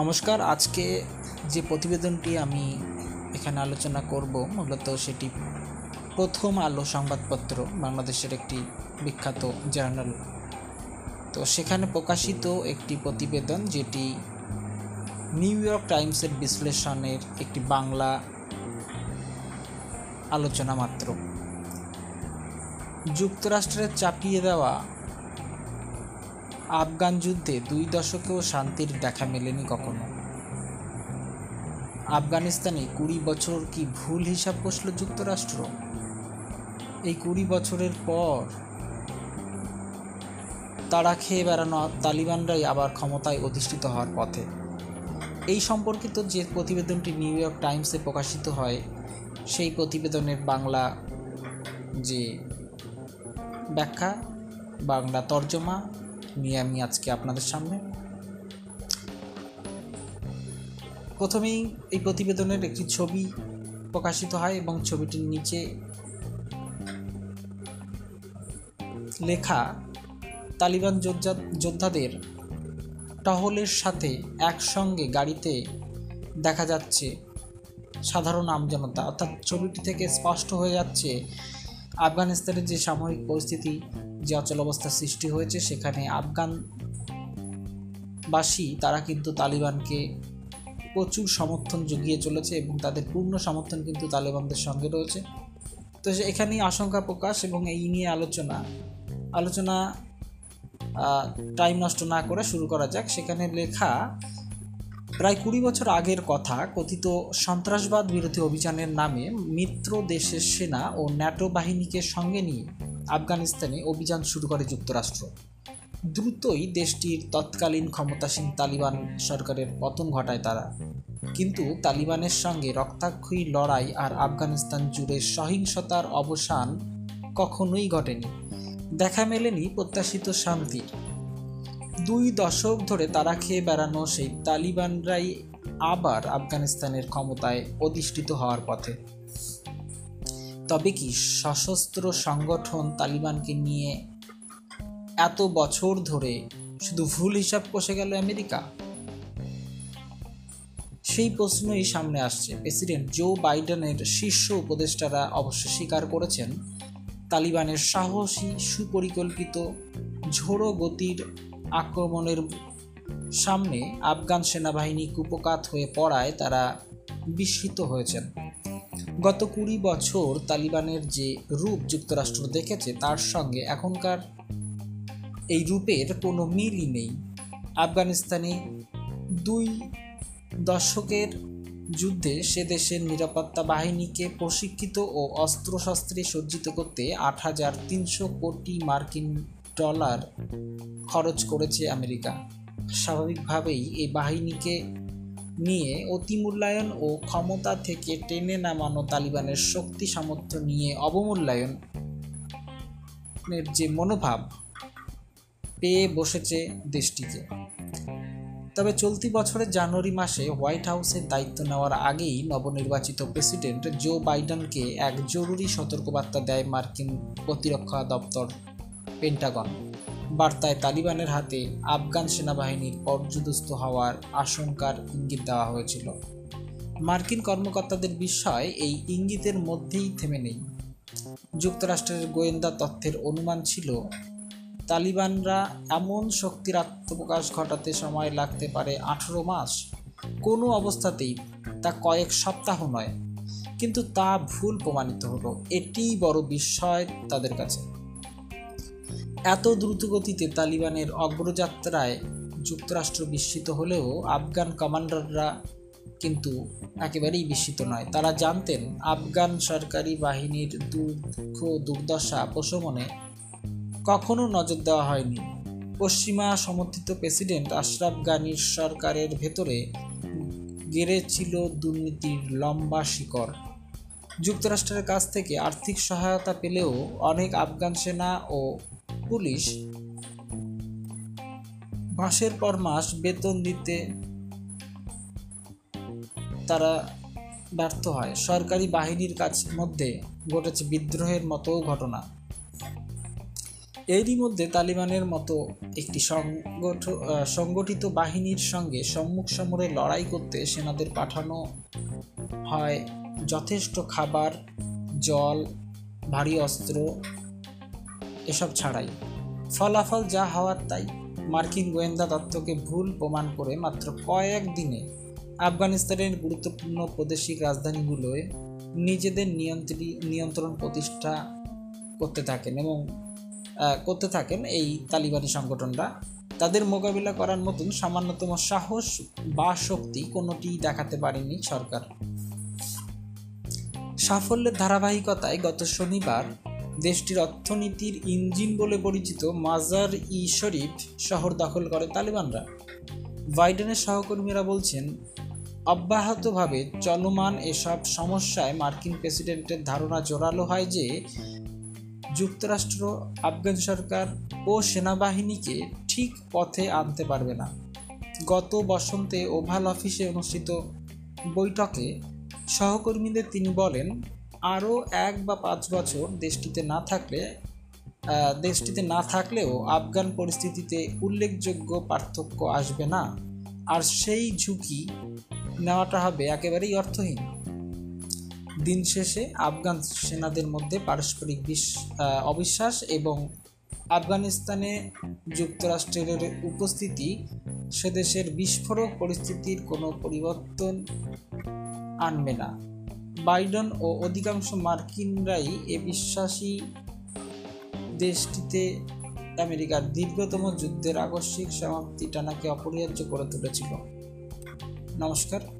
নমস্কার, আজকে যে প্রতিবেদনটি আমি এখানে আলোচনা করব মূলত সেটি প্রথম আলো সংবাদপত্র, বাংলাদেশের একটি বিখ্যাত জার্নাল। তো সেখানে প্রকাশিত একটি প্রতিবেদন যেটি নিউ ইয়র্ক টাইমসের বিশ্লেষণের একটি বাংলা আলোচনা মাত্র। যুক্তরাষ্ট্রের চাপিয়ে দেওয়া আফগান যুদ্ধে দুই দশকেও শান্তির দেখা মেলেনি কখনো। আফগানিস্তানে কুড়ি বছর কি ভুল হিসাব কষল যুক্তরাষ্ট্র? এই কুড়ি বছরের পর তারা খেয়ে বেড়ানো তালিবানরাই আবার ক্ষমতায় অধিষ্ঠিত হওয়ার পথে। এই সম্পর্কিত যে প্রতিবেদনটি নিউ ইয়র্ক টাইমসে প্রকাশিত হয়, সেই প্রতিবেদনের বাংলা যে ব্যাখ্যা, বাংলা তর্জমা নিয়ে আমি আজকে আপনাদের সামনে। প্রথমেই এই প্রতিবেদনের একটি ছবি প্রকাশিত হয় এবং ছবিটির নিচে লেখা, তালিবান যোদ্ধা, যোদ্ধাদের টহলের সাথে একসঙ্গে গাড়িতে দেখা যাচ্ছে সাধারণ আমজনতা। অর্থাৎ ছবিটি থেকে স্পষ্ট হয়ে যাচ্ছে আফগানিস্তানের যে সামরিক পরিস্থিতি যে অচল অবস্থা সৃষ্টি হয়েছে, সেখানে আফগানবাসী, তারা কিন্তু তালিবানকে প্রচুর সমর্থন জুগিয়ে চলেছে এবং তাদের পূর্ণ সমর্থন কিন্তু তালেবানদের সঙ্গে রয়েছে। তো এখানেই আশঙ্কা প্রকাশ এবং এই নিয়ে আলোচনা। আলোচনা টাইম নষ্ট না করে শুরু করা যাক। সেখানে লেখা, প্রায় কুড়ি বছর আগের কথা, কথিত সন্ত্রাসবাদ বিরোধী অভিযানের নামে মিত্র দেশের সেনা ও ন্যাটো বাহিনীকে সঙ্গে নিয়ে আফগানিস্তানে অভিযান শুরু করে যুক্তরাষ্ট্র। দ্রুতই দেশটির তৎকালীন ক্ষমতাসীন তালিবান সরকারের পতন ঘটায় তারা। কিন্তু তালিবানের সঙ্গে রক্তাক্ষয়ী লড়াই আর আফগানিস্তান জুড়ে সহিংসতার অবসান কখনোই ঘটেনি। দেখা মেলেনি প্রত্যাশিত শান্তির দুই দশক ধরে তারা খেয়ে বেড়ানো সেই তালিবানরাই আবার আফগানিস্তানের ক্ষমতায় অধিষ্ঠিত হওয়ার পথে। তবে কি সশস্ত্র সংগঠন তালিবানকে নিয়ে এত বছর ধরে শুধু ভুল হিসাব কষে গেল আমেরিকা? সেই প্রশ্নই সামনে আসছে। প্রেসিডেন্ট জো বাইডেনের শীর্ষ উপদেষ্টারা অবশ্য স্বীকার করেছেন, তালিবানের সাহসী, সুপরিকল্পিত, ঝোড়ো গতির আক্রমণের সামনে আফগান সেনাবাহিনী কুপকাত হয়ে পড়ায় তারা বিস্মিত হয়েছেন। গত কুড়ি বছর তালিবানের যে রূপ যুক্তরাষ্ট্র দেখেছে, তার সঙ্গে এখনকার এই রূপের কোনো মিলই নেই। আফগানিস্তানে দুই দশকের যুদ্ধে সে দেশের নিরাপত্তা বাহিনীকে প্রশিক্ষিত ও অস্ত্রশস্ত্রে সজ্জিত করতে আট হাজার তিনশো কোটি মার্কিন ডলার খরচ করেছে আমেরিকা। স্বাভাবিকভাবেই এই বাহিনীকে নিয়ে অতিমূল্যায়ন ও ক্ষমতা থেকে টেনে নামানো তালিবানের শক্তি সামর্থ্য নিয়ে অবমূল্যায়নের যে মনোভাব, পেয়ে বসেছে দেশটিকে। তবে চলতি বছরের জানুয়ারি মাসে হোয়াইট হাউসের দায়িত্ব নেওয়ার আগেই নবনির্বাচিত প্রেসিডেন্ট জো বাইডেনকে এক জরুরি সতর্কবার্তা দেয় মার্কিন প্রতিরক্ষা দপ্তর পেন্টাগন। বার্তায় তালিবানের হাতে আফগান সেনাবাহিনীর পর্যদস্ত হওয়ার আশঙ্কার ইঙ্গিত দেওয়া হয়েছিল। মার্কিন কর্মকর্তাদের বিস্ময় এই ইঙ্গিতের মধ্যেই থেমে নেই। যুক্তরাষ্ট্রের গোয়েন্দা তথ্যের অনুমান ছিল, তালিবানরা এমন শক্তির আত্মপ্রকাশ ঘটাতে সময় লাগতে পারে আঠেরো মাস। কোনো অবস্থাতেই তা কয়েক সপ্তাহ নয়, কিন্তু তা ভুল প্রমাণিত হলো। এটিই বড় বিস্ময় তাদের কাছে। এত দ্রুতগতিতে তালিবানের অগ্রযাত্রায় যুক্তরাষ্ট্র বিস্মিত হলেও আফগান কমান্ডাররা কিন্তু একেবারেই বিস্মিত নয়। তারা জানতেন আফগান সরকারি বাহিনীর দুঃখ দুর্দশা প্রশমনে কখনো নজর দেওয়া হয়নি। পশ্চিমা সমর্থিত প্রেসিডেন্ট আশরাফ গানির সরকারের ভেতরে গেড়েছিল দুর্নীতির লম্বা শিকড়। যুক্তরাষ্ট্রের কাছ থেকে আর্থিক সহায়তা পেলেও অনেক আফগান সেনা ও পুলিশ মাসের পর মাস বেতন দিতে তারা ব্যর্থ হয়। সরকারি বাহিনীর কাছ মধ্যে ঘটেছে বিদ্রোহের মতো ঘটনা। এরই মধ্যে তালিবানের মতো একটি সংগঠ সংগঠিত বাহিনীর সঙ্গে সম্মুখ সমরে লড়াই করতে সেনাদের পাঠানো হয়। যথেষ্ট খাবার, জল, ভারী অস্ত্র এসব ছাড়াই। ফলাফল যা হওয়ার তাই মার্কিন গোয়েন্দা তত্ত্বকে ভুল প্রমাণ করে মাত্র কয়েক দিনে আফগানিস্তানের গুরুত্বপূর্ণ প্রাদেশিক রাজধানীগুলোয় নিজেদের নিয়ন্ত্রী নিয়ন্ত্রণ প্রতিষ্ঠা করতে থাকেন এবং করতে থাকেন এই তালিবানি সংগঠনরা তাদের মোকাবিলা করার মতন সামান্যতম সাহস বা শক্তি কোনোটি দেখাতে পারেনি সরকার। সাফল্যের ধারাবাহিকতায় গত শনিবার দেশটির অর্থনীতির ইঞ্জিন বলে পরিচিত মাজার ই শরীফ শহর দখল করে তালিবানরা। বাইডেনের সহকর্মীরা বলছেন, অব্যাহতভাবে চলমান এসব সমস্যায় মার্কিন প্রেসিডেন্টের ধারণা জোরালো হয় যে, যুক্তরাষ্ট্র, আফগান সরকার ও সেনাবাহিনীকে ঠিক পথে আনতে পারবে না। গত বসন্তে ওভাল অফিসে অনুষ্ঠিত বৈঠকে সহকর্মীদের তিনি বলেন আরও এক বা পাঁচ বছর দেশটিতে না থাকলে দেশটিতে না থাকলেও আফগান পরিস্থিতিতে উল্লেখযোগ্য পার্থক্য আসবে না। আর সেই ঝুঁকি নেওয়াটা হবে একেবারেই অর্থহীন। দিন শেষে আফগান সেনাদের মধ্যে পারস্পরিক বিশ অবিশ্বাস এবং আফগানিস্তানে যুক্তরাষ্ট্রের উপস্থিতি সে দেশের বিস্ফোরক পরিস্থিতির কোনো পরিবর্তন আনবে না। বাইডেন ও অধিকাংশ মার্কিনরাই এ বিশ্বাসী দেশটিতে আমেরিকার দীর্ঘতম যুদ্ধের আকস্মিক সমাপ্তি টানাকে অপরিহার্য করে তুলেছিল। নমস্কার।